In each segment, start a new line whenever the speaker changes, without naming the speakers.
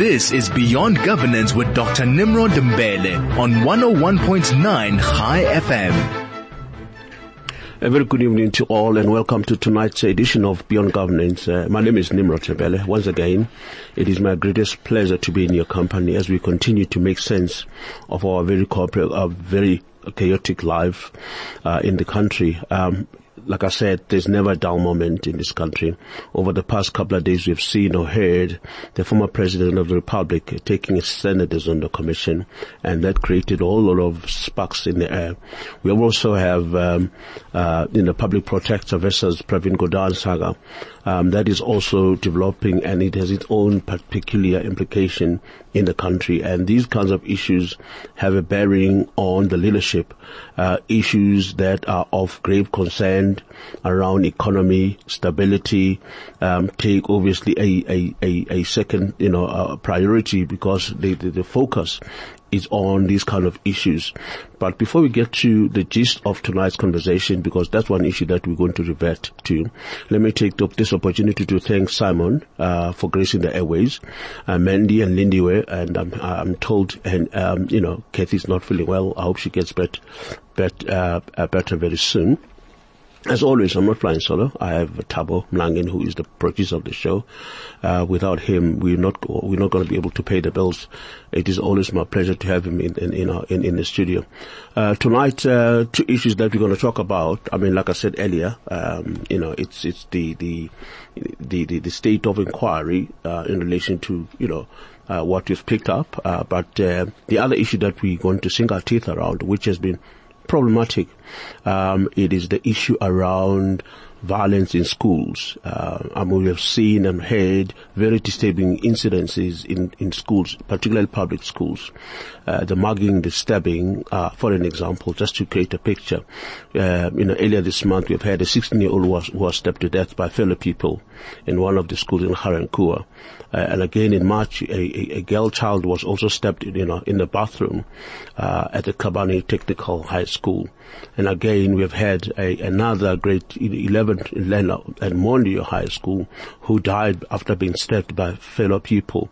This is Beyond Governance with Dr. Nimrod Mbele on 101.9 High FM.
A very good evening to all and welcome to tonight's edition of Beyond Governance. Uh, my name is Nimrod Mbele. Once again, it is my greatest pleasure to be in your company as we continue to make sense of our very corporate, our very chaotic life uh, in the country. Um, like I said, there's never a dull moment in this country. Over the past couple of days, we've seen or heard the former president of the republic taking his senators on the commission, and that created a whole lot of sparks in the air. We also have, um, uh, you know, public protector versus Pravin Gordhan saga. Um, that is also developing, and it has its own peculiar implication in the country. And these kinds of issues have a bearing on the leadership, uh, issues that are of grave concern around economy, stability, um, take obviously a, a, a, a, second, you know, uh, priority because the, the, the focus is on these kind of issues. But before we get to the gist of tonight's conversation, because that's one issue that we're going to revert to, let me take this opportunity to thank Simon uh, for gracing the airways, uh, Mandy and Lindy were, and I'm, I'm told, and um, you know, Kathy's not feeling well. I hope she gets better, better, uh, better very soon. As always, I'm not flying solo. I have Tabo Mlangin, who is the producer of the show. Uh, without him, we're not we're not going to be able to pay the bills. It is always my pleasure to have him in in in, our, in, in, the studio. Uh, tonight, uh, two issues that we're going to talk about. I mean, like I said earlier, um, you know, it's it's the the the the, the state of inquiry uh, in relation to you know uh, what we've picked up. Uh, but the other issue that we're going to sink our teeth around, which has been problematic. Um, it is the issue around violence in schools. Uh, and we have seen and heard very disturbing incidences in, in schools, particularly public schools. Uh, the mugging, the stabbing, uh, for an example, just to create a picture. Uh, you know, earlier this month we've had a 16-year-old who was, who was stabbed to death by fellow people in one of the schools in Ga-Rankuwa. Uh, and again in March, a, a, a, girl child was also stabbed, you know, in the bathroom uh, at the Kabani Technical High School. And again, we've had a, another grade 11 in at Mondio High School who died after being stabbed by fellow people.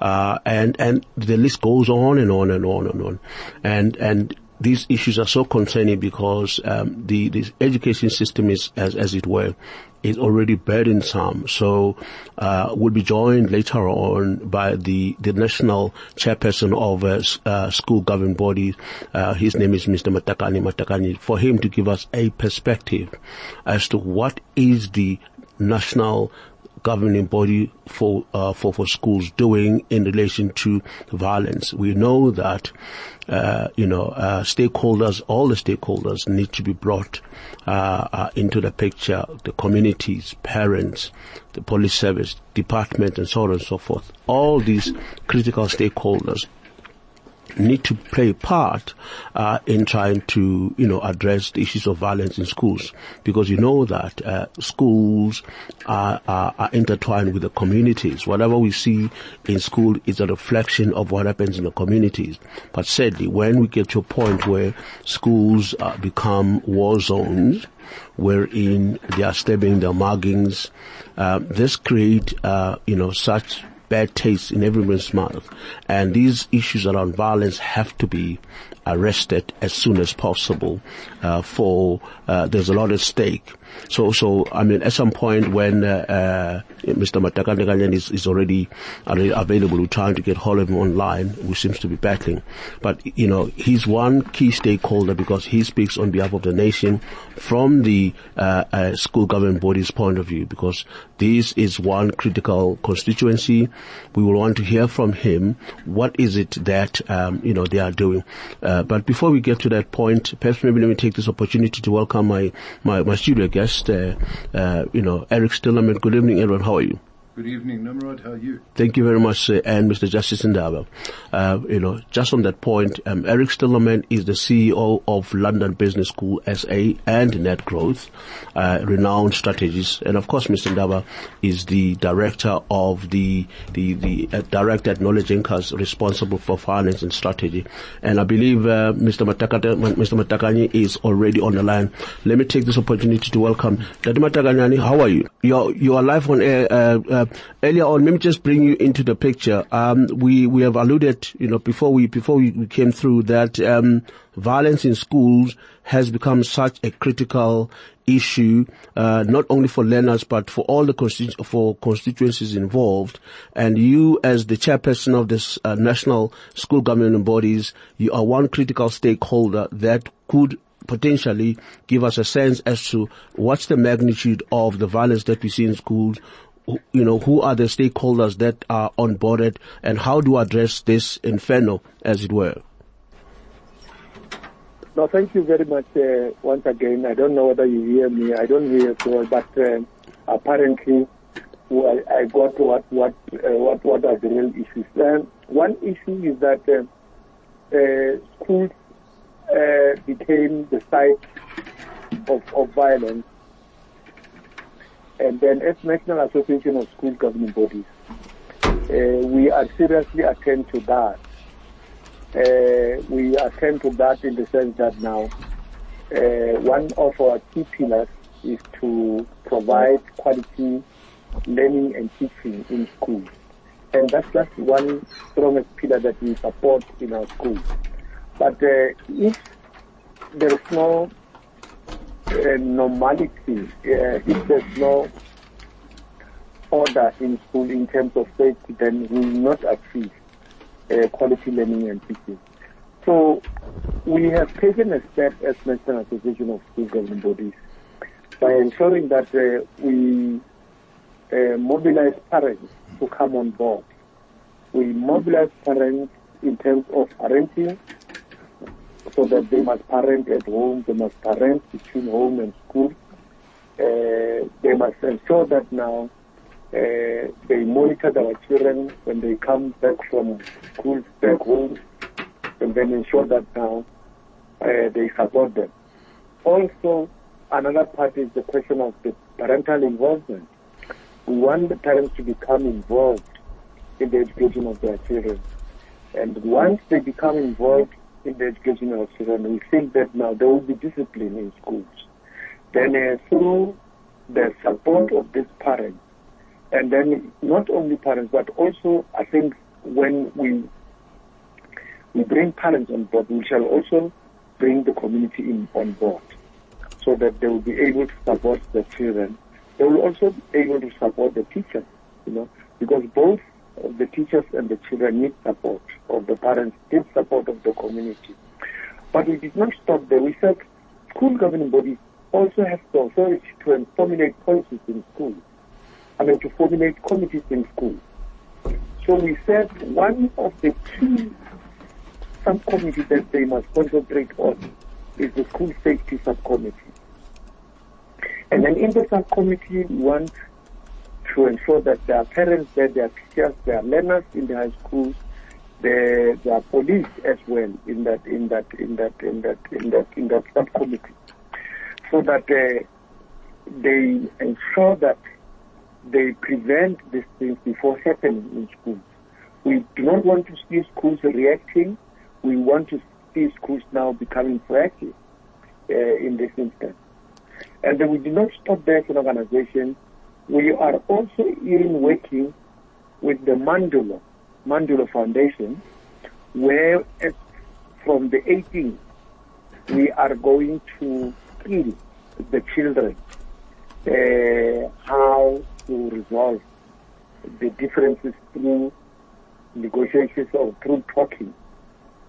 Uh, and, and the list goes on and on and on and on. And, and these issues are so concerning because um, the, the education system is, as, as it were, is already burdensome. So uh, we'll be joined later on by the, the national chairperson of a uh, school governing body. Uh, his name is Mr. Matakanye Matakanya. for him to give us a perspective as to what is the national governing body for uh, for for schools doing in relation to violence. We know that uh, you know uh, stakeholders, all the stakeholders need to be brought uh, uh, into the picture. The communities, parents, the police service, department, and so on and so forth. All these critical stakeholders need to play a part uh, in trying to, you know, address the issues of violence in schools because you know that uh, schools are, are, are, intertwined with the communities. Whatever we see in school is a reflection of what happens in the communities. But sadly, when we get to a point where schools uh, become war zones, wherein they are stabbing, their muggings, uh, this create, uh, you know, such bad taste in everyone's mouth. And these issues around violence have to be arrested as soon as possible. Uh, for uh, there's a lot at stake. So, so I mean, at some point when uh, uh Mr. Matakanya is, is already, already available, we're trying to get hold of him online, who seems to be battling. But you know, he's one key stakeholder because he speaks on behalf of the nation from the uh, uh, school government body's point of view. Because this is one critical constituency. We will want to hear from him. What is it that um, you know they are doing? Uh, but before we get to that point, perhaps maybe let me take this opportunity to welcome my my, my studio guest, uh, uh, you know, Eric Stillerman. Good evening, everyone. How are you?
Good evening, Nimrod. How are you?
Thank you very much, uh, and Mr. Justice Ndaba. Uh, you know, just on that point, um, Eric Stillerman is the CEO of London Business School SA and Net Growth, uh, renowned strategist, and of course, Mr. Ndaba is the director of the the the uh, director at Knowledge Incas responsible for finance and strategy. And I believe uh, Mr. Matakata, Mr. Matakanya is already on the line. Let me take this opportunity to welcome Dadi Matakanyani. How are you? You're you are live on air. Earlier on, let me just bring you into the picture. Um, we we have alluded, you know, before we before we, came through that um, violence in schools has become such a critical issue, uh, not only for learners but for all the constitu- for constituencies involved. And you, as the chairperson of this uh, national school government bodies, you are one critical stakeholder that could potentially give us a sense as to what's the magnitude of the violence that we see in schools, you know, who are the stakeholders that are onboarded and how do we address this inferno, as it were?
No, thank you very much uh, once again. I don't know whether you hear me. I don't hear you but uh, apparently well, I got what what uh, what what are the real issues. Um, one issue is that uh, uh, schools uh, became the site of, of violence, and then as National Association of School Governing Bodies, we are seriously attend to that uh, we attend to that in the sense that now uh, one of our key pillars is to provide quality learning and teaching in schools. And that's just one strongest pillar that we support in our schools. But uh, if there is no uh, normality, uh, if there's no order in school in terms of safety, then we will not achieve uh, quality learning and teaching. So we have taken a step as National Association of School Governing Bodies by ensuring that uh, we uh, mobilize parents to come on board. We mobilize parents in terms of parenting so that they must parent at home, they must parent between home and school. Uh, they must ensure that now uh, they monitor our children when they come back from school back home and then ensure that now uh, they support them. Also, another part is the question of the parental involvement. We want the parents to become involved in the education of their children. And once they become involved in the education of children, we think that now there will be discipline in schools. Then uh, through the support of these parents, and then not only parents, but also I think when we we bring parents on board, we shall also bring the community in on board so that they will be able to support the children. They will also be able to support the teachers, you know, because both the teachers and the children need support of the parents, need support of the community. But we did not stop there. We said school governing bodies also have the authority to formulate policies in schools. I mean, to formulate committees in schools. So we said one of the key subcommittees that they must concentrate on is the school safety subcommittee. And then in the subcommittee, we want to ensure that their parents, that their teachers, their learners in the high schools, there, are police as well in that in that in that in that in that in that subcommittee, so that uh, they ensure that they prevent these things before happening in schools. We do not want to see schools reacting. We want to see schools now becoming proactive uh, in this instance. And we do not stop there as an organization. We are also even working with the Mandulo, Mandulo Foundation, where from the 18th, we are going to skill the children uh, how to resolve the differences through negotiations or through talking.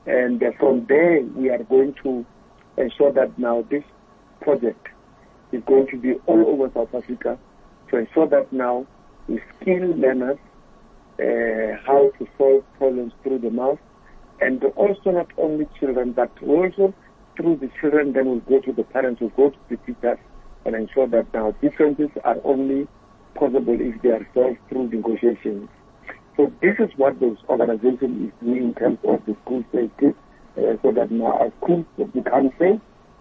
And uh, from there, we are going to ensure that now this project is going to be all over South Africa to ensure that now we skill learners how to solve problems through the mouth, and also not only children, but also through the children, then we'll go to the parents, we'll go to the teachers, and ensure that now differences are only possible if they are solved through negotiations. So this is what this organization is doing in terms of the school safety, uh, so that now our schools become safe,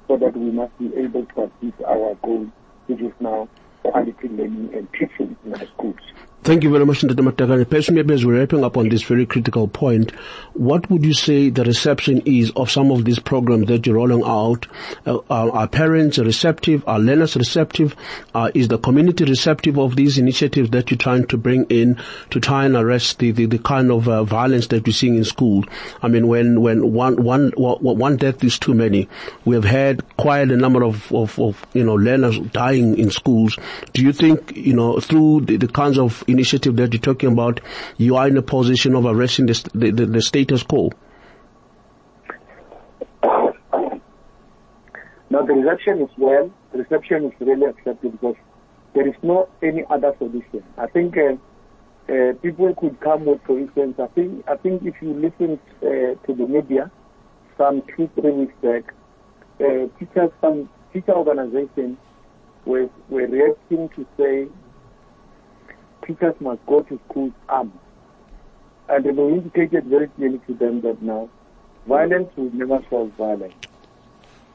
so that we must be able to achieve our goal, which is now quality learning and teaching in our schools.
Thank you very much, Ndata. Personally, as we're wrapping up on this very critical point, what would you say the reception is of some of these programs that you're rolling out? Uh, are, are, parents receptive? Are learners receptive? Uh, is the community receptive of these initiatives that you're trying to bring in to try and arrest the, the, the kind of uh, violence that we're seeing in school? I mean, when, when one, one, one death is too many, we have had quite a number of, of, of you know, learners dying in schools. Do you think, you know, through the, the kinds of initiative that you're talking about, you are in a position of arresting the, the, the, the status quo?
Now the reception is well. The reception is really accepted because there is no any other solution. I think uh, uh, people could come with, for instance, I think I think if you listen uh, to the media, some two three weeks back, uh, teachers, some teacher organizations were were reacting to say teachers must go to schools armed. And they indicated very clearly to them that now violence will never solve violence.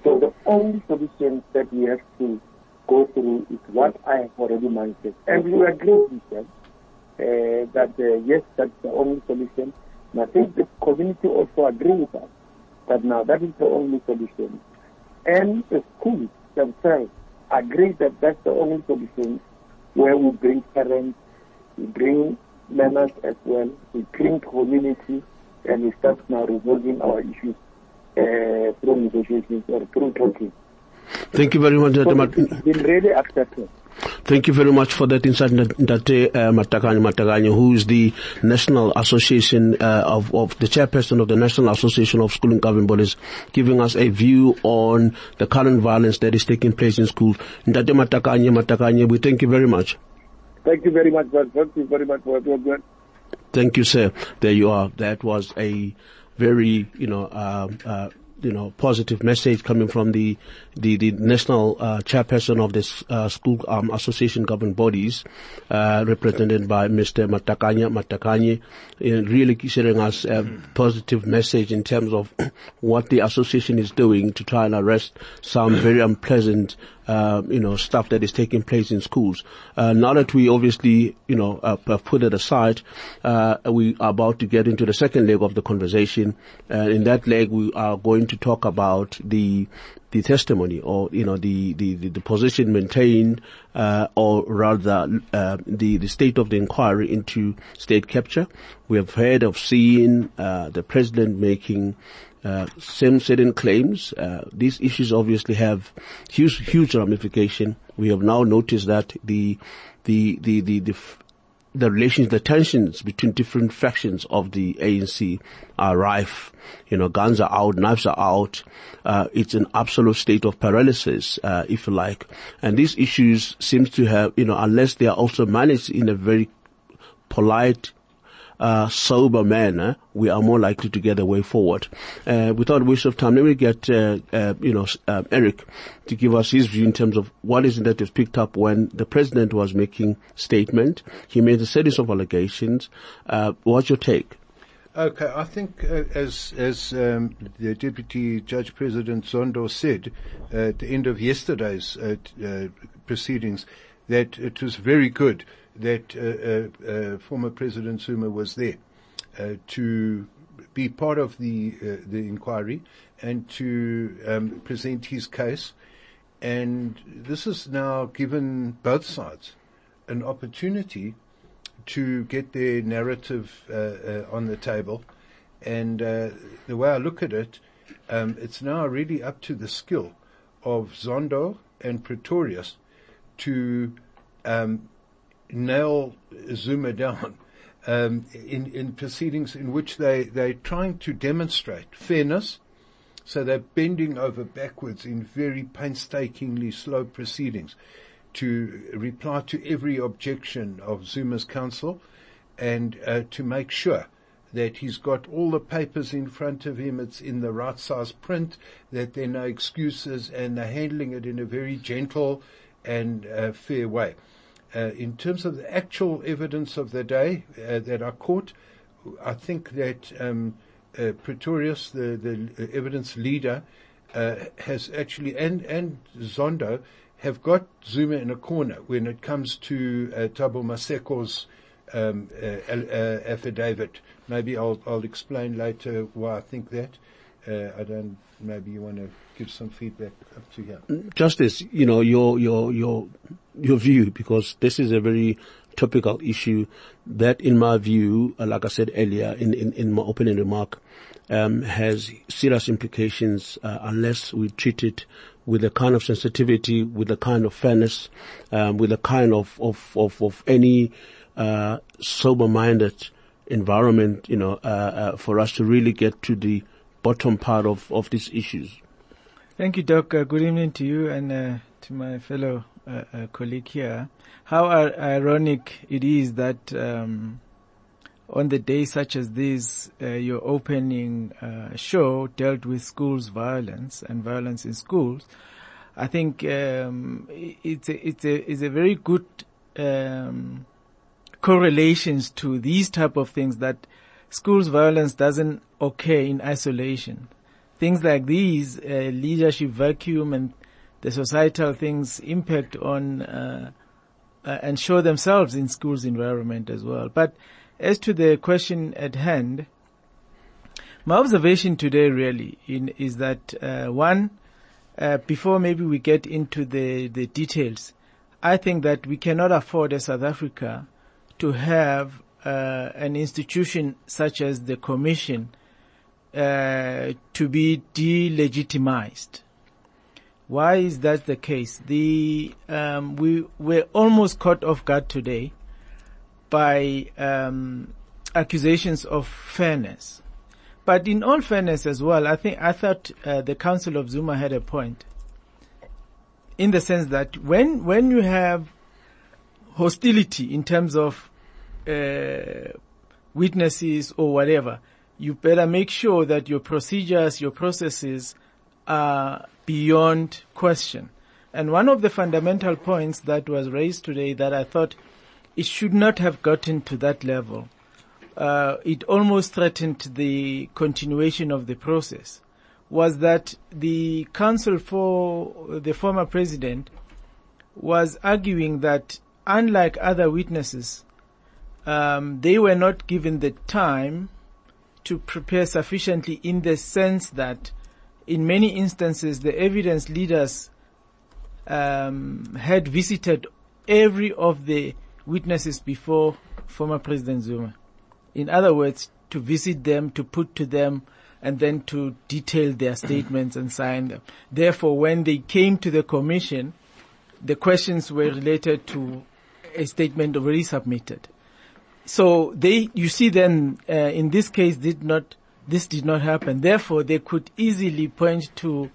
So the only solution that we have to go through is what I have already mentioned. And we agree with them uh, that uh, yes, that's the only solution. And I think the community also agree with us that now that is the only solution. And the schools themselves agree that that's the only solution where we bring parents we bring learners as well, we bring community, and we start now resolving our issues uh, through negotiations or through talking.
Thank you very much, Dr.
so It's been really accepted.
Thank you very much for that insight, Ndate uh, Matakanya, who is the National Association uh, of, of the chairperson of the National Association of School and Government Bodies, giving us a view on the current violence that is taking place in schools. Ndate Matakanya Matakanya, we thank you very much.
Thank you very much, sir. Thank you very much for
Thank you, sir. There you are. That was a very, you know, uh, uh, you know, positive message coming from the the, the national uh, chairperson of this uh, school um, association government bodies, uh, represented by Mr. Matakanya Matakanye, really sharing us a positive message in terms of what the association is doing to try and arrest some very unpleasant uh, you know, stuff that is taking place in schools. Uh, now that we obviously, you know, uh, put it aside, uh, we are about to get into the second leg of the conversation. in that leg, we are going to talk about the the testimony or you know the the, the, the position maintained uh, or rather uh, the the state of the inquiry into state capture. We have heard of seeing uh, the president making uh, some certain claims. Uh, these issues obviously have huge, huge ramification. We have now noticed that the, the, the, the, the, the relations, the tensions between different factions of the ANC are rife. You know, guns are out, knives are out. Uh, it's an absolute state of paralysis, uh, if you like. And these issues seem to have, you know, unless they are also managed in a very polite, uh, sober manner, we are more likely to get a way forward. Uh, without waste of time, let me get, uh, uh you know, uh, Eric to give us his view in terms of what is it that was picked up when the president was making statement. He made a series of allegations. Uh, what's your take?
Okay, I think uh, as as um, the Deputy Judge President Zondo said uh, at the end of yesterday's uh, proceedings, that it was very good that uh, uh, uh, former President Zuma was there to be part of the the inquiry and to um, present his case. And this has now given both sides an opportunity to get their narrative uh, uh, on the table. And uh, the way I look at it, um, it's now really up to the skill of Zondo and Pretorius to um, nail Zuma down um, in, in proceedings in which they, they're trying to demonstrate fairness. So they're bending over backwards in very painstakingly slow proceedings to reply to every objection of Zuma's counsel and uh, to make sure that he's got all the papers in front of him, it's in the right size print, that there are no excuses, and they're handling it in a very gentle and uh, fair way. Uh, in terms of the actual evidence of the day uh, that I caught, I think that um, uh, Pretorius, the, the evidence leader, uh, has actually, and, and Zondo, have got Zuma in a corner when it comes to uh, Thabo Maseko's um, uh, uh, affidavit. Maybe I'll, I'll explain later why I think that. Uh, I don't. Maybe you want to give some feedback up to here.
Justice, you know your your your your view because this is a very topical issue that, in my view, uh, like I said earlier in in, in my opening remark, um, has serious implications uh, unless we treat it with a kind of sensitivity, with a kind of fairness, um, with a kind of of of, of any uh, sober-minded environment, you know, uh, uh, for us to really get to the bottom part of of these issues.
Thank you, Doc. Uh, good evening to you and uh, to my fellow uh, colleague here. How ironic it is that um, on the day such as this, uh, your opening uh, show dealt with schools violence and violence in schools. I think um, it's a, it's a it's a very good um, correlations to these type of things that schools violence doesn't occur in isolation. Things like these, uh, leadership vacuum and the societal things impact on uh, uh, and show themselves in schools environment as well. But as to the question at hand, my observation today really in, is that uh, one, uh, before maybe we get into the, the details, I think that we cannot afford as South Africa to have an institution such as the Commission uh, to be delegitimized. Why is that the case? The um, we were almost caught off guard today by um, accusations of fairness. But in all fairness as well, I think I thought uh, the Counsel of Zuma had a point, in the sense that when when you have hostility in terms of uh, witnesses or whatever, you better make sure that your procedures, your processes are beyond question. And one of the fundamental points that was raised today that I thought it should not have gotten to that level. Uh, it almost threatened the continuation of the process was that the counsel for the former president was arguing that unlike other witnesses, um, they were not given the time to prepare sufficiently in the sense that in many instances the evidence leaders um, had visited every of the witnesses before former President Zuma. In other words, to visit them, to put to them, and then to detail their statements and sign them. Therefore, when they came to the commission, the questions were related to a statement already submitted. So they, you see then, uh, in this case did not, this did not happen. Therefore, they could easily point to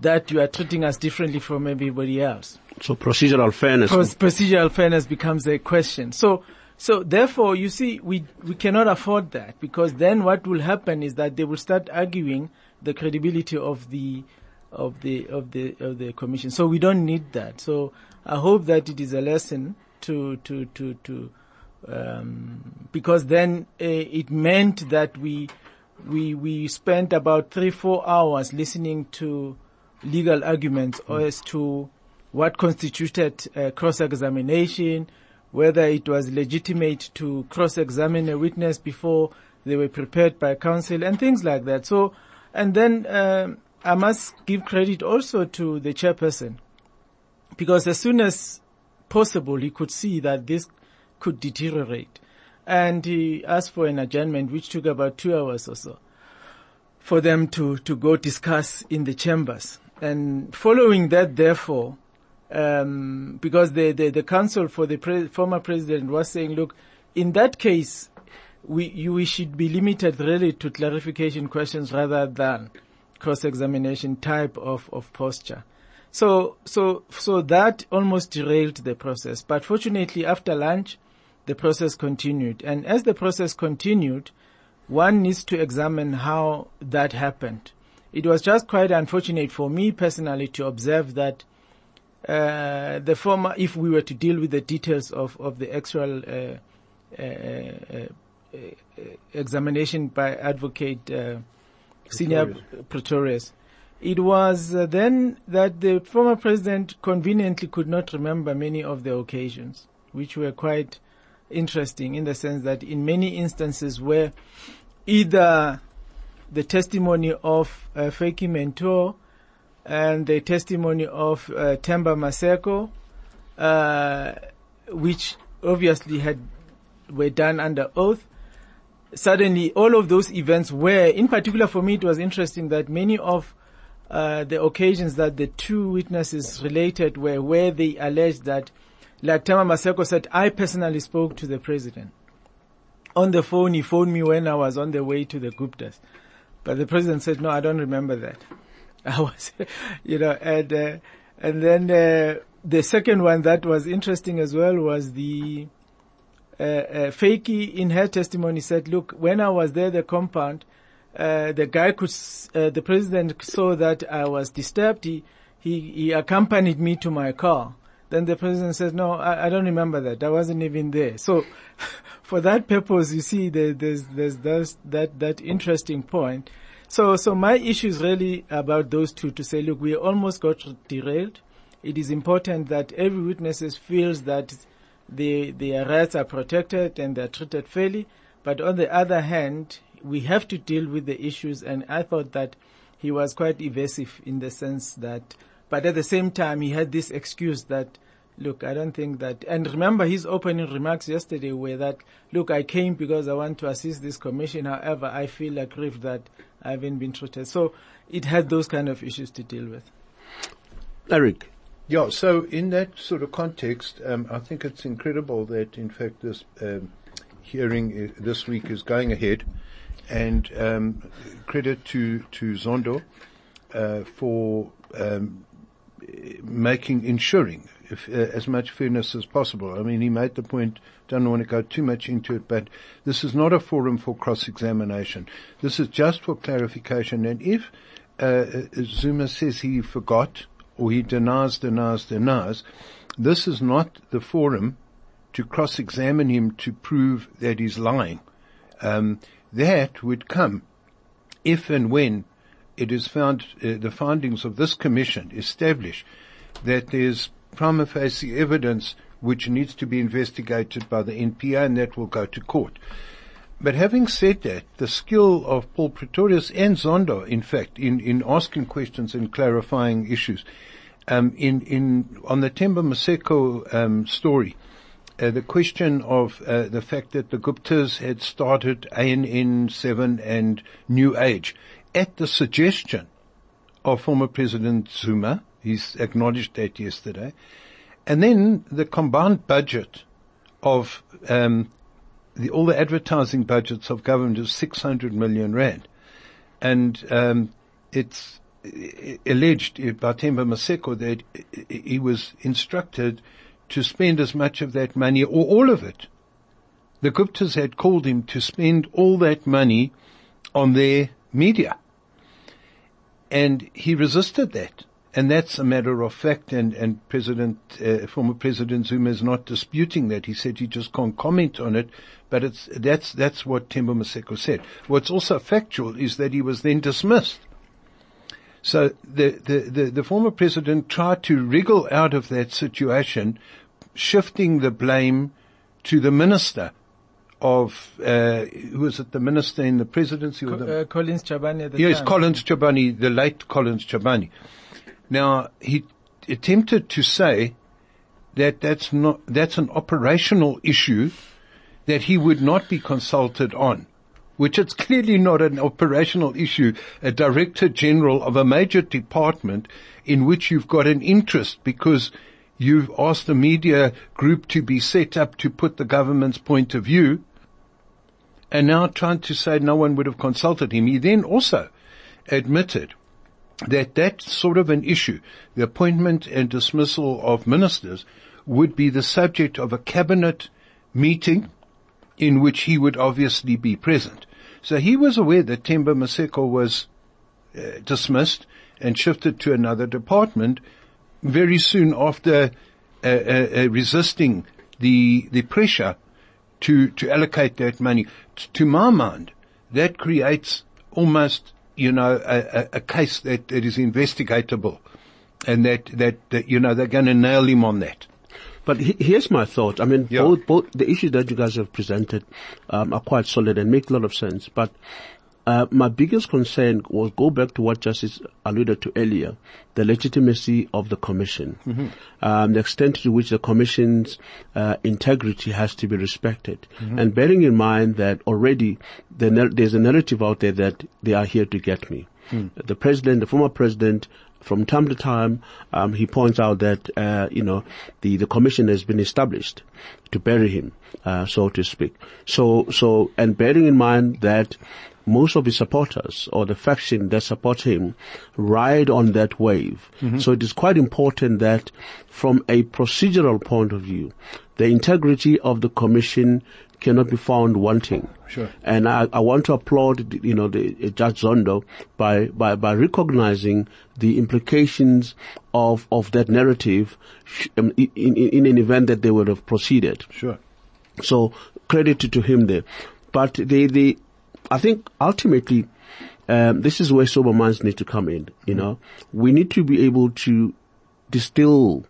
that you are treating us differently from everybody else.
So procedural fairness.
procedural fairness becomes a question. So, so therefore, you see, we, we cannot afford that because then what will happen is that they will start arguing the credibility of the, of the, of the, of the commission. So we don't need that. So I hope that it is a lesson to, to, to, to, um, because then uh, it meant that we, we, we spent about three, four hours listening to legal arguments mm. as to what constituted uh, cross-examination, whether it was legitimate to cross-examine a witness before they were prepared by counsel and things like that. So, and then um, I must give credit also to the chairperson because as soon as possible he could see that this could deteriorate and he asked for an adjournment which took about two hours or so for them to, to go discuss in the chambers. And following that, therefore, um, because the, the, the counsel for the pre- former president was saying, look, in that case, we, you, we should be limited really to clarification questions rather than cross-examination type of, of posture. So, so, so that almost derailed the process. But fortunately, after lunch, the process continued. And as the process continued, one needs to examine how that happened. It was just quite unfortunate for me personally to observe that uh, the former, if we were to deal with the details of, of the actual uh, uh, uh, uh examination by Advocate uh, Senior Pretorius, it was then that the former president conveniently could not remember many of the occasions, which were quite interesting in the sense that in many instances where either the testimony of uh, Vytjie Mentor and the testimony of uh, Themba Maseko, uh, which obviously had were done under oath. Suddenly, all of those events were, in particular for me, it was interesting that many of uh, the occasions that the two witnesses related were where they alleged that, like Themba Maseko said, I personally spoke to the president. On the phone, he phoned me when I was on the way to the Guptas. But the president said, no, I don't remember that. I was, you know, and, uh, and then, uh, the second one that was interesting as well was the, uh, uh, Vytjie in her testimony said, look, when I was there, the compound, uh, the guy could, uh, the president saw that I was disturbed. He, he, he accompanied me to my car. Then the president says, no, I, I don't remember that. I wasn't even there. So for that purpose, you see, there, there's, there's, there's that, that interesting point. So, so my issue is really about those two to say, look, we almost got derailed. It is important that every witness feels that they, their rights are protected and they're treated fairly. But on the other hand, we have to deal with the issues and I thought that he was quite evasive in the sense that, but at the same time he had this excuse that, look, I don't think that, and remember his opening remarks yesterday were that, look, I came because I want to assist this commission. However, I feel aggrieved that I haven't been treated. So it had those kind of issues to deal with.
Eric,
Yeah, so in that sort of context, um, I think it's incredible that, in fact, this um, hearing i- this week is going ahead, and um, credit to to Zondo uh, for um, making ensuring if, uh, as much fairness as possible. I mean, he made the point. Don't want to go too much into it, but this is not a forum for cross-examination. This is just for clarification. And if uh, Zuma says he forgot or he denies, denies, denies, this is not the forum to cross-examine him to prove that he's lying. Um, that would come if and when it is found, uh, the findings of this commission establish that there's prima facie evidence which needs to be investigated by the NPA and that will go to court. But having said that, the skill of Paul Pretorius and Zondo, in fact, in, in asking questions and clarifying issues, um, in, in, on the Themba Maseko, um, story, uh, the question of uh, the fact that the Guptas had started ANN7 and New Age at the suggestion of former President Zuma. He's acknowledged that yesterday. And then the combined budget of um, the, all the advertising budgets of government is 600 million rand. And um, it's uh, alleged by Themba Maseko that he was instructed to spend as much of that money or all of it. The Guptas had called him to spend all that money on their media. And he resisted that. And that's a matter of fact and, and President, uh, former President Zuma is not disputing that. He said he just can't comment on it, but it's, that's, that's what Themba Maseko said. What's also factual is that he was then dismissed. So the, the, the, the former president tried to wriggle out of that situation, shifting the blame to the minister of, uh, who was it, the minister in the presidency or the,
Uh, Collins Chabane
Yes,
time.
Collins Chabane, the late Collins Chabane. Now, he attempted to say that that's not, that's an operational issue that he would not be consulted on, which it's clearly not an operational issue, a director general of a major department in which you've got an interest because you've asked a media group to be set up to put the government's point of view and now trying to say no one would have consulted him. He then also admitted that that sort of an issue, the appointment and dismissal of ministers, would be the subject of a cabinet meeting in which he would obviously be present. So he was aware that Themba Maseko was uh, dismissed and shifted to another department very soon after uh, uh, uh, resisting the the pressure to to allocate that money. T- to my mind, that creates almost you know a, a, a case that, that is investigatable, and that, that that you know they're going to nail him on that.
But he, here's my thought. I mean,
Yeah.
both, both the issues that you guys have presented um, are quite solid and make a lot of sense. But uh, my biggest concern was go back to what Justice alluded to earlier, the legitimacy of the commission, um, the extent to which the commission's uh, integrity has to be respected, and bearing in mind that already the, nar- there's a narrative out there that they are here to get me. The president, the former president, from time to time, um, he points out that uh, you know the the commission has been established to bury him, uh, so to speak. So so and bearing in mind that most of his supporters or the faction that support him ride on that wave. So it is quite important that from a procedural point of view, the integrity of the commission cannot be found wanting.
Sure.
And I, I want to applaud, you know, the uh, Judge Zondo by, by, by recognizing the implications of, of that narrative sh- um, in, in, in an event that they would have proceeded.
Sure.
So credit to, to him there. But the, the, I think ultimately, um, this is where sober minds need to come in, you know. We need to be able to distill,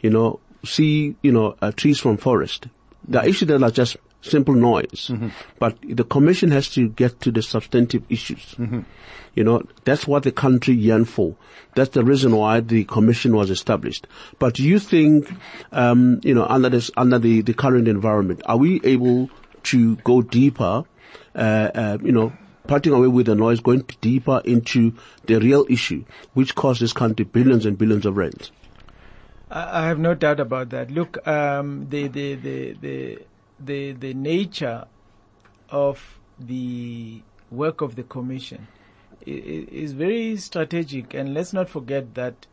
you know, see, you know, uh, trees from forest. The are issues that are just simple noise, but the commission has to get to the substantive issues. You know, that's what the country yearned for. That's the reason why the commission was established. But do you think, um, you know, under this, under the, the current environment, are we able to go deeper, you know, parting away with the noise, going deeper into the real issue, which costs this country billions and billions of rands?
I have no doubt about that. Look, um, the, the, the, the, the, nature of the work of the commission is very strategic, and let's not forget that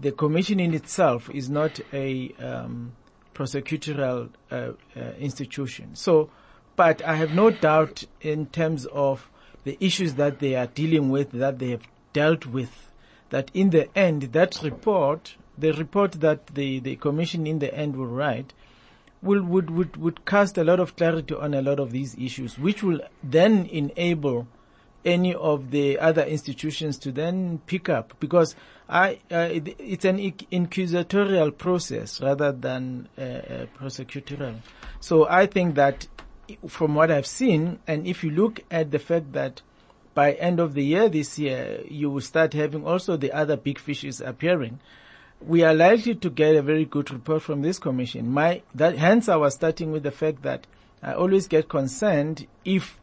the commission in itself is not a um, prosecutorial uh, uh, institution. So, but I have no doubt in terms of the issues that they are dealing with, that they have dealt with, that in the end, that report, the report that the, the commission in the end will write, will, would, would, would cast a lot of clarity on a lot of these issues, which will then enable any of the other institutions to then pick up because I, uh, it, it's an inquisitorial process rather than uh, uh, prosecutorial. So I think that from what I've seen, and if you look at the fact that by end of the year this year, you will start having also the other big fishes appearing. We are likely to get a very good report from this commission. My, that, hence I was starting with the fact that I always get concerned if,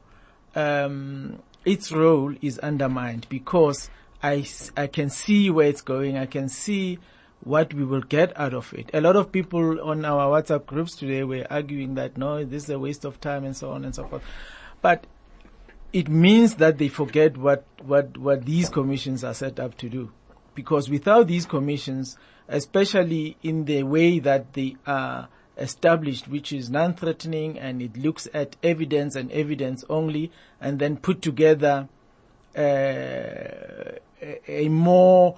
um, its role is undermined because I, I can see where it's going. I can see what we will get out of it. A lot of people on our WhatsApp groups today were arguing that no, this is a waste of time and so on and so forth. But it means that they forget what, what, what these commissions are set up to do. Because without these commissions, especially in the way that they are established, which is non-threatening and it looks at evidence and evidence only and then put together uh, a, a more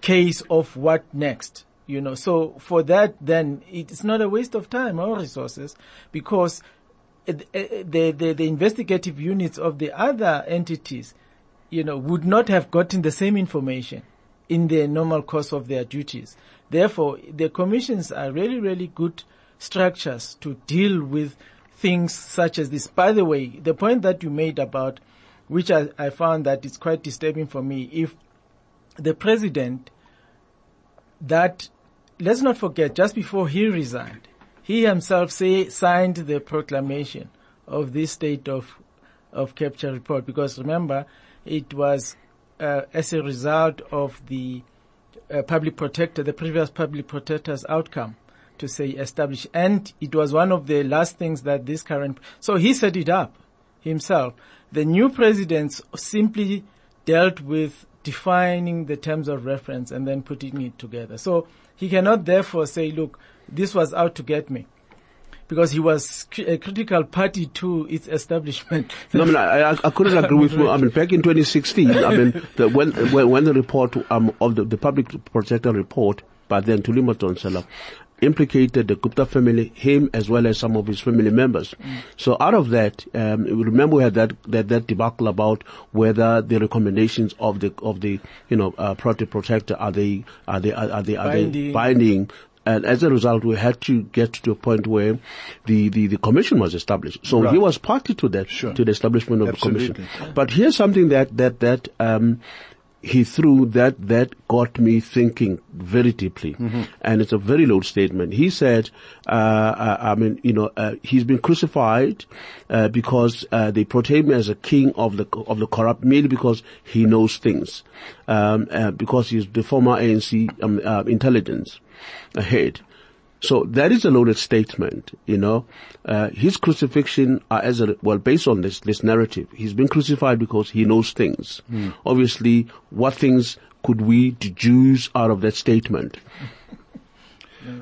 case of what next you know? So for that then it's not a waste of time or resources because the, the the investigative units of the other entities you know would not have gotten the same information in the normal course of their duties. Therefore the commissions are really really good structures to deal with things such as this. By the way the point that you made about which I, I found that it's quite disturbing for me if the president that let's not forget just before he resigned he himself say signed the proclamation of this state of of capture report. Because remember it was uh, as a result of the uh, public protector the previous public protector's outcome to say establish. And it was one of the last things that this current so he set it up himself. The new president simply dealt with defining the terms of reference and then putting it together. So he cannot therefore say, look, this was out to get me. Because he was a critical party to its establishment.
No, I mean, I, I, couldn't agree with you. I mean, back in 2016, I mean, the, when, when, when the report, um, of the, the public protector report, by then Thuli Madonsela, implicated the Gupta family, him as well as some of his family members. So out of that, um, remember we had that, that, that debacle about whether the recommendations of the, of the, you know, uh, project protector, are they, are they, are, are they, are
Binding.
they binding? and as a result, we had to get to a point where the, the, the commission was established. So
Right.
he was party to that,
Sure.
to the establishment of
Absolutely.
the commission. But here's something that, that, that, um, he threw that, that got me thinking very deeply. And it's a very low statement. He said, uh, uh, I mean, you know, uh, he's been crucified, uh, because, uh, they portray him as a king of the, of the corrupt merely because he knows things. Um, uh, because he's the former ANC, um, uh, intelligence head. So that is a loaded statement, you know. Uh, his crucifixion, uh, as a, well, based on this, this narrative, he's been crucified because he knows things. Obviously, what things could we deduce out of that statement?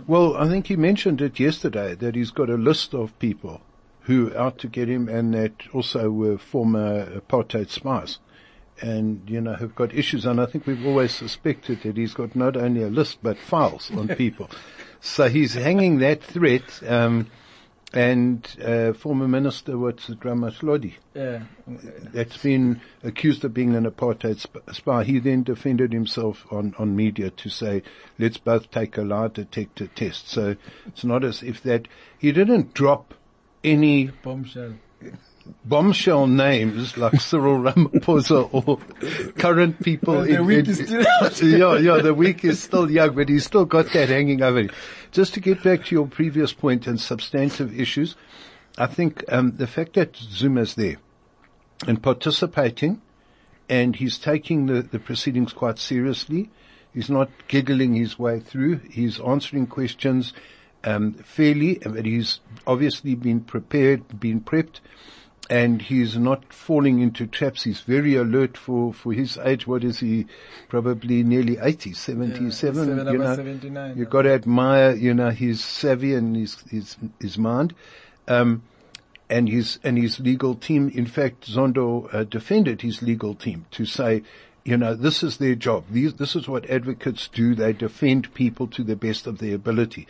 Well, I think he mentioned it yesterday that he's got a list of people who are out to get him and that also were former apartheid spies and, you know, have got issues. And I think we've always suspected that he's got not only a list but files on people. So he's hanging that threat, um, and, uh, former minister, what's it, Ramatlhodi?
Yeah.
that's been accused of being an apartheid sp- spy. He then defended himself on, on media to say, let's both take a lie detector test. So it's not as if that, he didn't drop any
Bombshell.
Bombshell names like Cyril Ramaphosa or current people.
Well, the
in-
week
in-
is still
yeah, yeah, the week is still young, but he's still got that hanging over him. Just to get back to your previous point and substantive issues, I think um, the fact that Zuma's there and participating, and he's taking the, the proceedings quite seriously. He's not giggling his way through. He's answering questions um, fairly, but he's obviously been prepared, been prepped, and he's not falling into traps. He's very alert for, for his age. What is he? Probably nearly 80, 77.
seven,
you know,
79
You've got to admire, you know, his savvy and his, his, his mind. Um, and his and his legal team. In fact, Zondo uh, defended his legal team to say, you know, this is their job. These, this is what advocates do. They defend people to the best of their ability.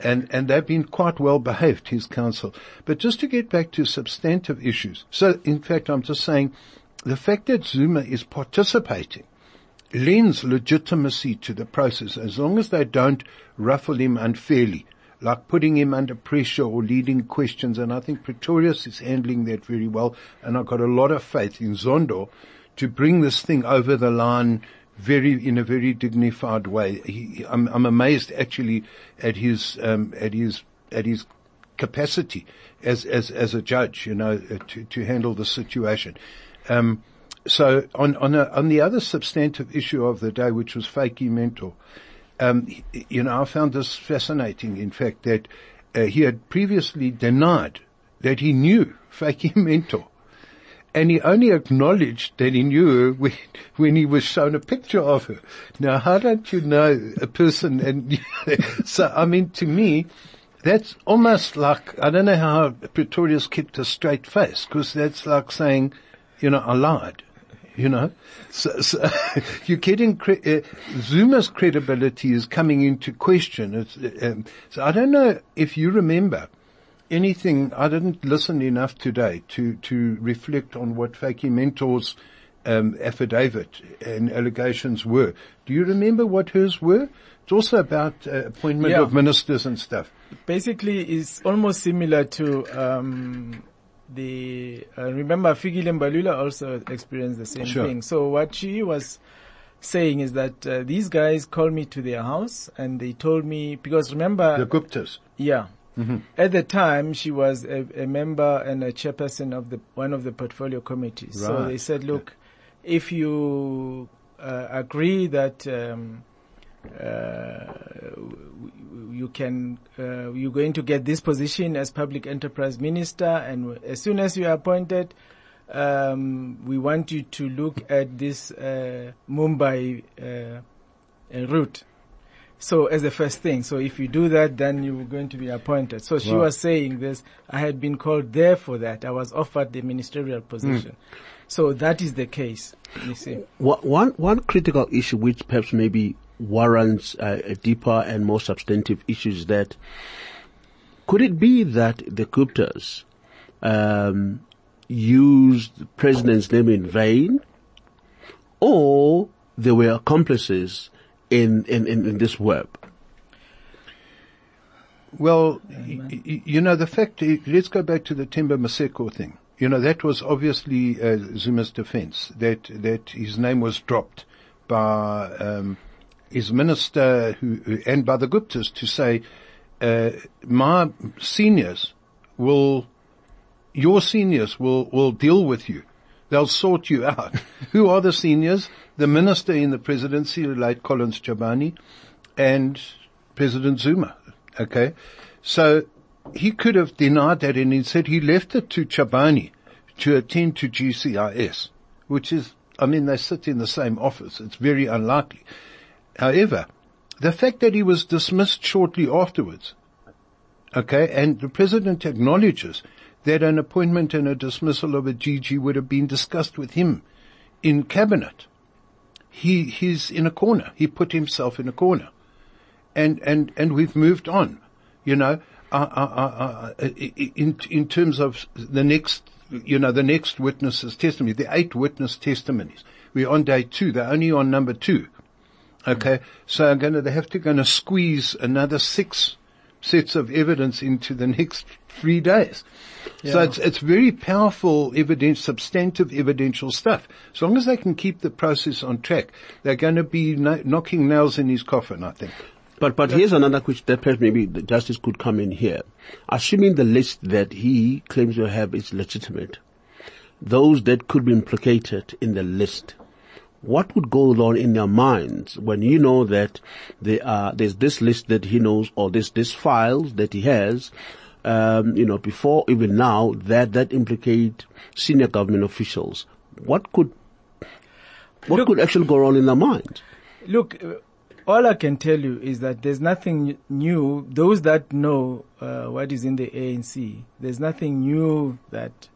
And, and they've been quite well behaved, his counsel. But just to get back to substantive issues. So, in fact, I'm just saying the fact that Zuma is participating lends legitimacy to the process as long as they don't ruffle him unfairly, like putting him under pressure or leading questions. And I think Pretorius is handling that very well. And I've got a lot of faith in Zondo to bring this thing over the line very, in a very dignified way. He, I'm, I'm amazed actually at his, um, at his, at his capacity as, as, as a judge, you know, uh, to, to handle the situation. Um, so on, on, a, on the other substantive issue of the day, which was Vytjie Mentor, um, you know, I found this fascinating, in fact, that uh, he had previously denied that he knew Vytjie Mentor. And he only acknowledged that he knew her when, when he was shown a picture of her. Now, how don't you know a person? And so, I mean, to me, that's almost like, I don't know how Pretorius kept a straight face, because that's like saying, you know, I lied. You know, so, so you're getting cre- uh, Zuma's credibility is coming into question. Um, so I don't know if you remember anything. I didn't listen enough today to to reflect on what Vytjie Mentor's um, affidavit and allegations were. Do you remember what hers were? It's also about uh, appointment
Yeah.
of ministers and stuff.
Basically, it's almost similar to um, the. Uh, remember, Fikile Mbalula also experienced the same
Sure.
thing. So what she was saying is that uh, these guys called me to their house and they told me because remember,
The Guptas.
yeah. At the time, she was a, a member and a chairperson of the one of the portfolio committees. So they said, "Look, if you uh, agree that um, uh, you can, uh, you're going to get this position as public enterprise minister, and as soon as you are appointed." Um, we want you to look at this uh, Mumbai uh, route. So as the first thing, so if you do that, then you're going to be appointed. So she
Wow.
was saying this, I had been called there for that. I was offered the ministerial position. So that is the case, you see.
One, one, one critical issue which perhaps maybe warrants uh, a deeper and more substantive issue is that could it be that the Guptas um, used the president's name in vain or they were accomplices in, in, in, this web?
Well, y- you know, the fact, let's go back to the Themba Maseko thing. You know, that was obviously uh, Zuma's defense, that, that his name was dropped by um, his minister who- and by the Guptas to say, uh, my seniors will, your seniors will, will deal with you. They'll sort you out. who are the seniors? The minister in the presidency, the late Collins Chabane, and President Zuma. Okay. So he could have denied that and instead he left it to Chabane to attend to GCIS, which is, I mean, they sit in the same office. It's very unlikely. However, the fact that he was dismissed shortly afterwards, okay, and the president acknowledges that an appointment and a dismissal of a DG would have been discussed with him in cabinet. He, he's in a corner. He put himself in a corner and and and we've moved on. You know, uh, uh, uh, uh, in in terms of the next, you know, the next witnesses' testimony, the eight witness testimonies. We're on day two. They're only on number two. Okay, so I'm gonna they have to gonna squeeze another six sets of evidence into the next three days. So it's it's very powerful evidence, substantive evidential stuff. As long as they can keep the process on track, they're going to be no- knocking nails in his coffin. I think.
But but here's another question that perhaps maybe the justice could come in here. Assuming the list that he claims to have is legitimate, those that could be implicated in the list, what would go on in their minds when you know that there are, there's this list that he knows or there's this files that he has, um, you know, before even now that, that implicate senior government officials? What could, what
Look-
could actually go on in their mind?
Look, uh, all I can tell you is that there's nothing new. Those that know uh, what is in the ANC, there's nothing new that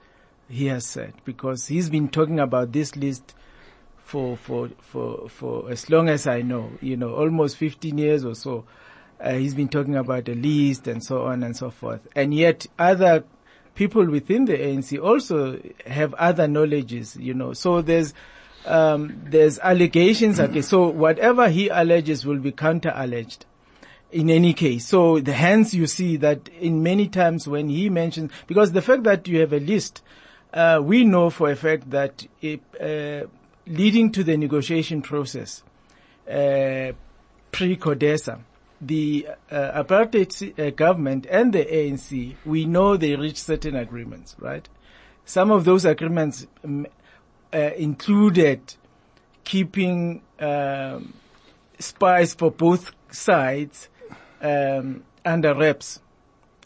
he has said because he's been talking about this list for for for for as long as I know. You know, almost 15 years or so. Uh, he's been talking about a list and so on and so forth. And yet other people within the ANC also have other knowledges, you know. So there's, um, there's allegations. Okay. So whatever he alleges will be counter alleged in any case. So the hence you see that in many times when he mentions, because the fact that you have a list, uh, we know for a fact that it, uh, leading to the negotiation process, uh, pre-Codesa, the uh, apartheid uh, government and the ANC, we know they reached certain agreements, right? Some of those agreements um, uh, included keeping um, spies for both sides um, under wraps.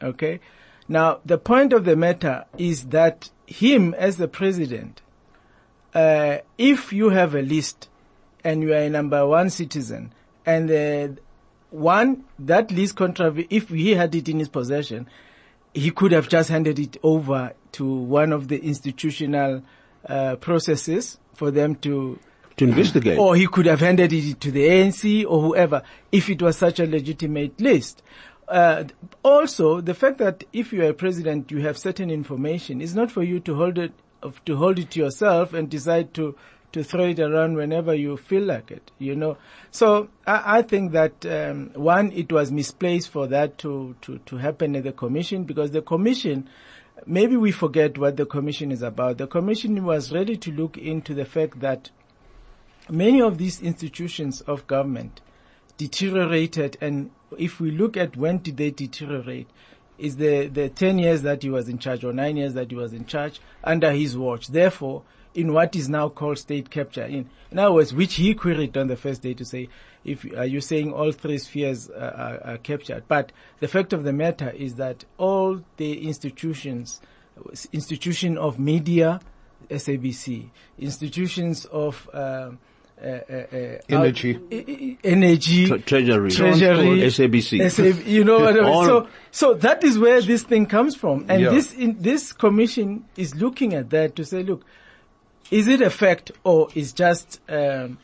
Okay. Now the point of the matter is that him as the president, uh, if you have a list and you are a number one citizen and uh, one that list contrav if he had it in his possession, he could have just handed it over to one of the institutional uh, processes for them to
To investigate.
or he could have handed it to the ANC or whoever if it was such a legitimate list. Uh, also, the fact that if you are a president, you have certain information is not for you to hold it to hold it to yourself and decide to to throw it around whenever you feel like it. You know, so I, I think that um, one, it was misplaced for that to to to happen at the commission because the commission maybe we forget what the commission is about. The commission was ready to look into the fact that many of these institutions of government deteriorated and if we look at when did they deteriorate is the, the 10 years that he was in charge or 9 years that he was in charge under his watch. Therefore, in what is now called state capture, in, in other words, which he queried on the first day to say, if are you saying all three spheres are, are, are captured? But the fact of the matter is that all the institutions, institution of media, SABC, institutions of uh, uh, uh,
Energy.
out- e- energy,
Tre- Treasury.
Treasury,
SABC.
SAB, you know what I mean? So, so that is where this thing comes from. And
Yeah.
this, in, this commission is looking at that to say, look, is it a fact or is just, um,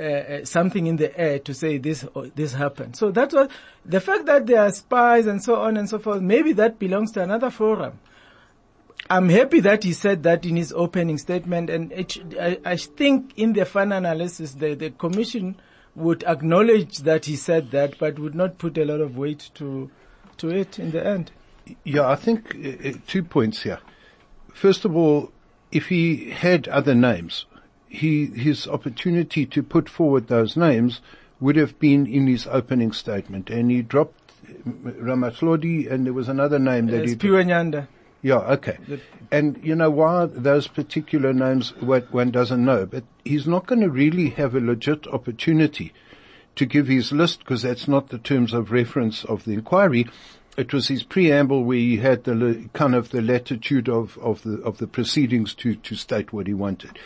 uh, uh, something in the air to say this this happened. So that's what the fact that there are spies and so on and so forth. Maybe that belongs to another forum. I'm happy that he said that in his opening statement, and it, I, I think in the final analysis, the, the commission would acknowledge that he said that, but would not put a lot of weight to to it in the end?
Yeah, I think uh, uh, two points here. First of all, if he had other names, he, his opportunity to put forward those names would have been in his opening statement. And he dropped Ramatlhodi and there was another name that
It's
he...
Piwe Nyanda.
Yeah, okay. And you know why those particular names one one doesn't know, but he's not going to really have a legit opportunity to give his list because that's not the terms of reference of the inquiry. It was his preamble where he had the le- kind of the latitude of, of the of the proceedings to to state what he wanted.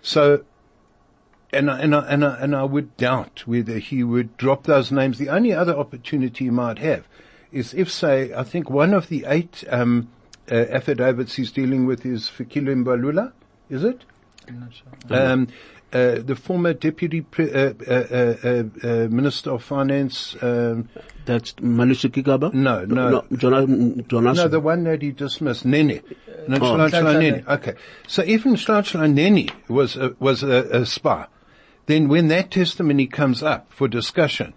So and I, and I, and I, and I would doubt whether he would drop those names. The only other opportunity he might have is if, say, I think one of the eight um, uh, affidavits he's dealing with is Fikile Mbalula, is it?
I'm not sure.
Um, uh, the former deputy pre- uh, uh, uh, uh, uh, minister of finance. Um,
That's Malusi Gigaba?
no, no,
No, Jonas, Jonas.
no, the one that he dismissed, Nene. No,
Oh.
Nhlanhla
Nhlanhla
Nene.
Nene.
Okay. So even Nhlanhla Nene was a, was a, a spy. Then when that testimony comes up for discussion,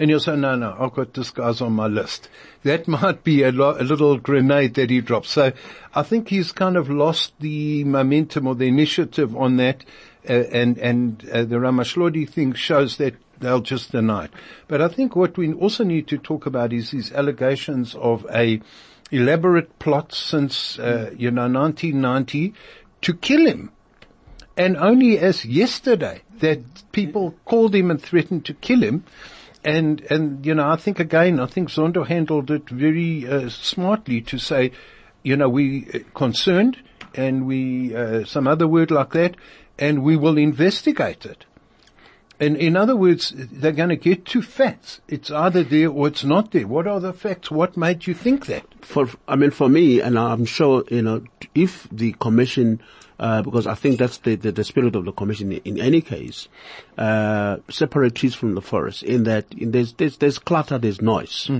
and you'll say, no, no, I've got this guy's on my list. That might be a, lo- a little grenade that he drops. So I think he's kind of lost the momentum or the initiative on that. Uh, and, and, uh, the Ramatlhodi thing shows that they'll just deny it. But I think what we also need to talk about is these allegations of a elaborate plot since, uh, you know, 1990 to kill him. And only as yesterday that people called him and threatened to kill him. And, and, you know, I think again, I think Zondo handled it very, uh, smartly to say, you know, we uh, concerned and we, uh, some other word like that, and we will investigate it. And in other words, they're going to get to facts. It's either there or it's not there. What are the facts? What made you think that?
for I mean for me, and I'm sure you know if the commission, uh, because I think that's the, the the spirit of the commission in any case, uh, separate trees from the forest. In that in there's there's, there's clutter, there's noise,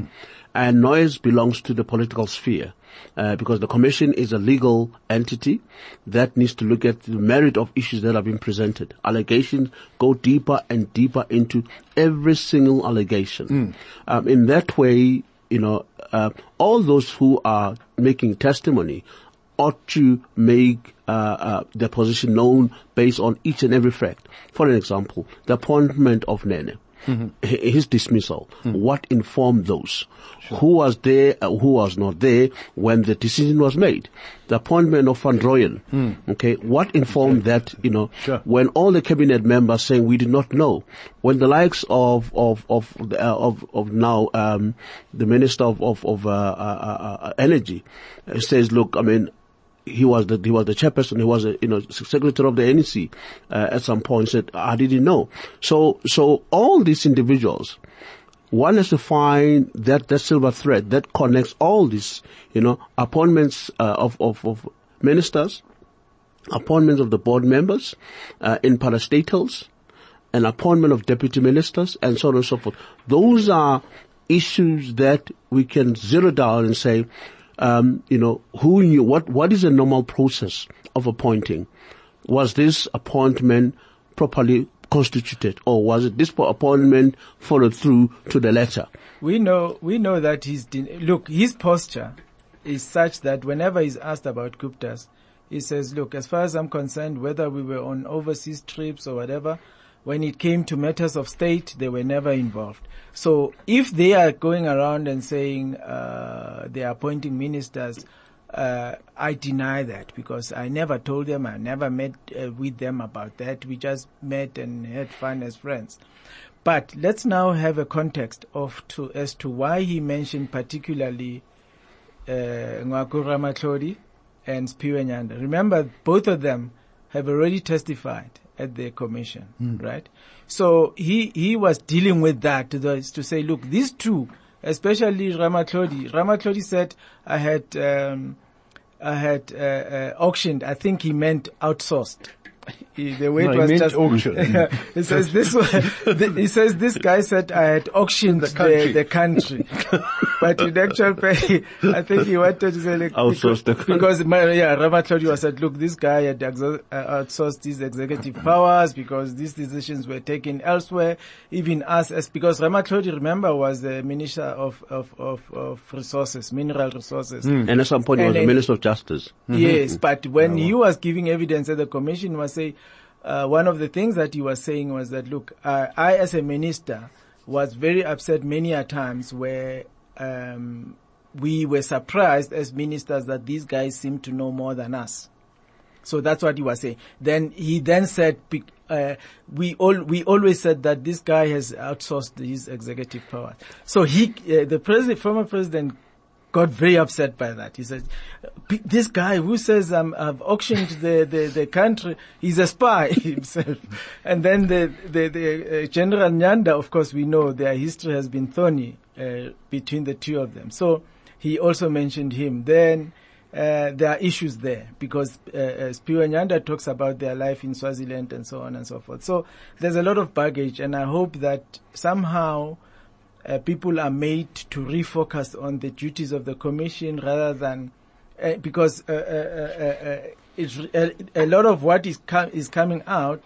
and noise belongs to the political sphere. Uh, because the commission is a legal entity that needs to look at the merit of issues that have been presented. Allegations go deeper and deeper into every single allegation. Um, in that way, you know, uh, all those who are making testimony ought to make uh, uh, their position known based on each and every fact. For an example, the appointment of Nene, hi- his dismissal. What informed those? Who was there? Uh, who was not there when the decision was made? The appointment of Van Rooyen. Okay, what informed that? You know,
Sure.
when all the cabinet members saying we did not know, when the likes of of of uh, of, of now um, the minister of of, of uh, uh, uh, energy uh, says, look, I mean, he was the he was the chairperson, he was a, you know secretary of the NEC uh, at some point said I didn't know. So so all these individuals. One has to find that, that silver thread that connects all these, you know, appointments uh, of, of, of ministers, appointments of the board members uh, in parastatals, an appointment of deputy ministers, and so on and so forth. Those are issues that we can zero down and say, um, you know, who knew what? What is a normal process of appointing? Was this appointment properly constituted, or was it this appointment followed through to the letter?
We know, we know that de- look, his posture is such that whenever he's asked about Guptas, he says, look, as far as I'm concerned, whether we were on overseas trips or whatever, when it came to matters of state, they were never involved. So if they are going around and saying, uh, they are appointing ministers, uh, I deny that because I never told them, I never met uh, with them about that. We just met and had fun as friends. But let's now have a context of to as to why he mentioned particularly uh, Ngoako Ramatlhodi and Siphiwe. Remember, both of them have already testified at the commission, right? So he he was dealing with that to, the, to say, look, these two, especially Ramatlhodi. Ramatlhodi said, I had um, I had uh, uh, auctioned. I think he meant outsourced the way
No,
it
he
was just
auction.
he says this was, he says this guy said I had auctioned the
country.
the, country, but in actual pay, I think he wanted to say like,
Outsource the
because,
country.
because my, yeah, Ramatlhodi was said, look, this guy had uh, outsourced his executive powers because these decisions were taken elsewhere. Even us, as because Ramatlhodi, remember, was the minister of of of, of resources, mineral resources.
And at some point, he was
And
the Minister of Justice.
Yes, but when he was giving evidence at the commission was say, uh, one of the things that he was saying was that, look, uh, I as a minister was very upset many a times where, um, we were surprised as ministers that these guys seem to know more than us. So that's what he was saying. Then he then said, uh, we all we always said that this guy has outsourced his executive power. So he, uh, the president, former president, got very upset by that. He said, "This guy who says I've auctioned the, the, the country, he's a spy himself." And then the the, the uh, General Nyanda, of course, we know their history has been thorny uh, between the two of them. So he also mentioned him. Then uh, there are issues there because uh, uh, Nyanda talks about their life in Swaziland and so on and so forth. So there's a lot of baggage, and I hope that somehow uh, people are made to refocus on the duties of the commission rather than uh, because uh, uh, uh, uh, a, lot of what is com- is coming out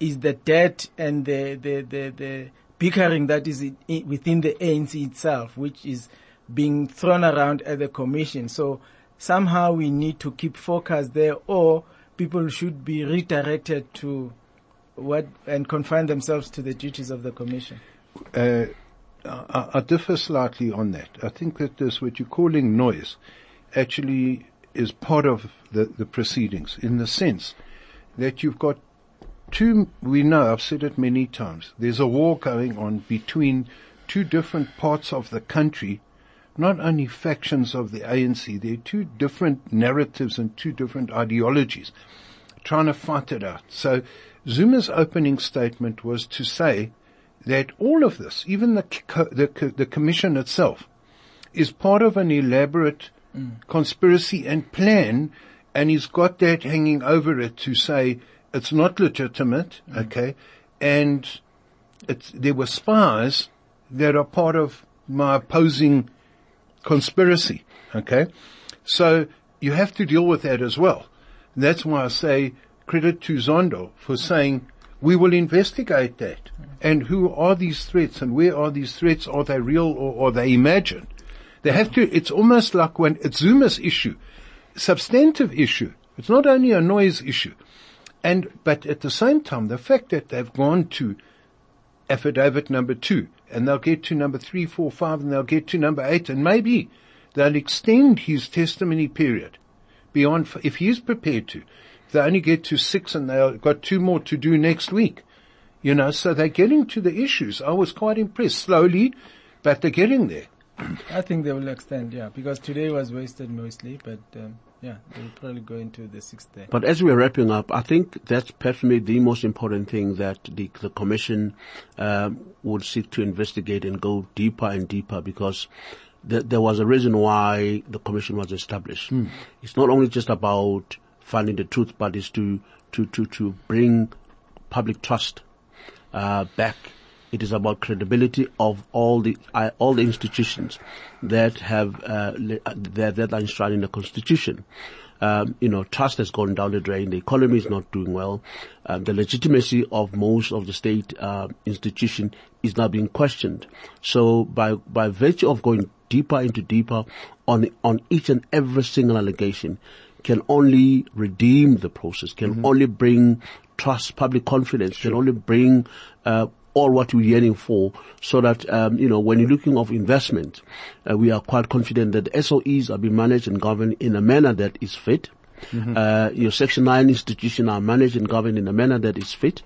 is the debt and the the the, the bickering that is in, within the ANC itself, which is being thrown around at the commission. So somehow we need to keep focus there, or people should be redirected to what and confine themselves to the duties of the commission.
Uh, I, I differ slightly on that. I think that this, what you're calling noise, actually is part of the, the proceedings in the sense that you've got two, we know, I've said it many times, there's a war going on between two different parts of the country, not only factions of the ANC, there are two different narratives and two different ideologies trying to fight it out. So Zuma's opening statement was to say that all of this, even the, the, the commission itself, is part of an elaborate mm. conspiracy and plan, and he's got that hanging over it to say it's not legitimate, mm. okay, and it's, there were spies that are part of my opposing conspiracy, okay? So you have to deal with that as well. That's why I say credit to Zondo for saying we will investigate that. And who are these threats and where are these threats? Are they real or are they imagined? They have to, it's almost like when it's Zuma's issue, substantive issue. It's not only a noise issue. And, but at the same time, the fact that they've gone to affidavit number two, and they'll get to number three, four, five, and they'll get to number eight, and maybe they'll extend his testimony period beyond, if he's prepared to. If they only get to six and they've got two more to do next week, you know, so they're getting to the issues. I was quite impressed, slowly, but they're getting there.
I think they will extend, yeah, because today was wasted mostly, but um, yeah, they'll probably go into the sixth day.
But as we're wrapping up, I think that's perhaps the most important thing that the, the commission um, would seek to investigate and go deeper and deeper because th- there was a reason why the commission was established. It's not only just about finding the truth, but it's to to to to bring public trust uh, back. It is about credibility of all the uh, all the institutions that have uh, uh, that, that are enshrined in the constitution. Um, you know, trust has gone down the drain. The economy is not doing well. Um, the legitimacy of most of the state uh, institution is now being questioned. So, by by virtue of going deeper into deeper on on each and every single allegation, can only redeem the process. Can only bring trust, public confidence. Can only bring uh, all what we're yearning for so that, um, you know, when you're looking of investment, uh, we are quite confident that SOEs are being managed and governed in a manner that is fit. Uh, your Section 9 institutions are managed and governed in a manner that is fit,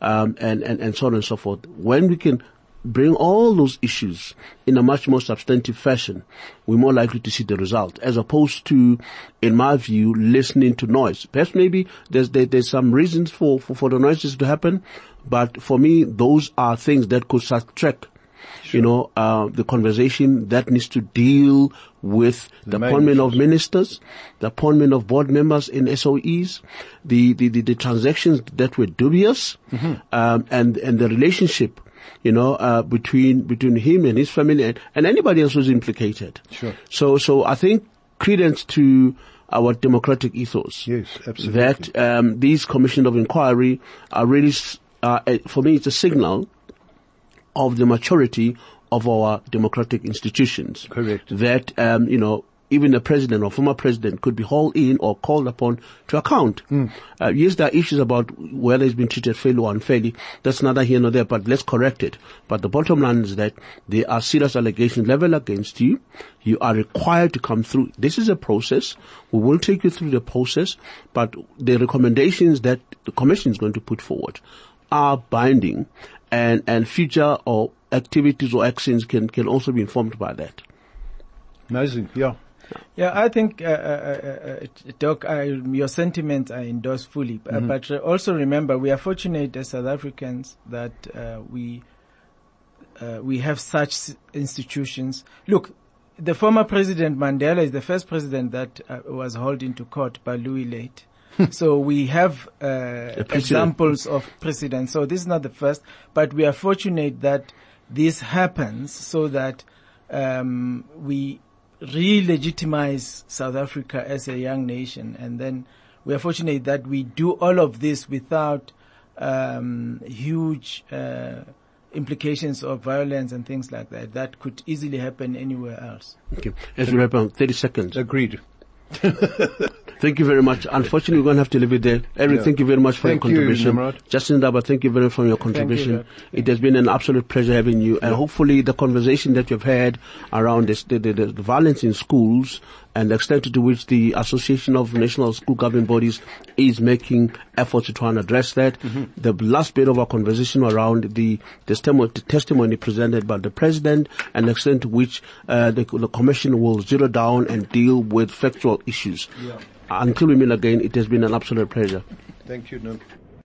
um, and, and, and so on and so forth. When we can bring all those issues in a much more substantive fashion, we're more likely to see the result, as opposed to, in my view, listening to noise. Perhaps maybe there's there, there's some reasons for, for for the noises to happen, but for me, those are things that could subtract you know, uh, the conversation that needs to deal with the,
main
appointment of ministers, the appointment of board members in SOEs, the, the, the, the transactions that were dubious,
Mm-hmm.
um, and, and the relationship, you know, uh, between, between him and his family and, and anybody else who's implicated.
Sure.
So, so I think credence to our democratic ethos.
Yes, absolutely.
That, um, these commission of inquiry are really, uh, for me, it's a signal of the maturity of our democratic institutions.
Correct.
That, um, you know, even a president or former president could be hauled in or called upon to account. Uh, yes, there are issues about whether he's been treated fairly or unfairly. That's neither here nor there, but let's correct it. But the bottom line is that there are serious allegations leveled against you. You are required to come through. This is a process. We will take you through the process, but the recommendations that the commission is going to put forward are binding and, and future or activities or actions can, can also be informed by that.
Amazing. Yeah.
Yeah, I think, uh, uh, uh, uh, Doc, I, your sentiments are endorsed fully. Uh, but uh, also remember, we are fortunate as South Africans that uh, we uh, we have such institutions. Look, the former president Mandela is the first president that uh, was hauled into court by Louis Luyt. so we have uh, examples of precedent. So this is not the first, but we are fortunate that this happens so that um, we re-legitimize South Africa as a young nation, and then we are fortunate that we do all of this without um, huge uh, implications of violence and things like that. That could easily happen anywhere else.
Okay. As we wrap up, 30 seconds.
Agreed.
Thank you very much. Unfortunately, we're going to have to leave it there. Eric,
Yeah.
thank you very much for
Thank
your contribution.
Nimrod.
Justin Daba, thank you very much for your contribution.
Doc.
it has been an absolute pleasure having you. And hopefully the conversation that you've had around this, the, the, the violence in schools and the extent to which the Association of National School Governing Bodies is making efforts to try and address that.
Mm-hmm.
The last bit of our conversation around the, testimony, the testimony presented by the President and the extent to which uh, the, the Commission will zero down and deal with factual issues. Until we meet again, it has been an absolute pleasure.
Thank you, Nim.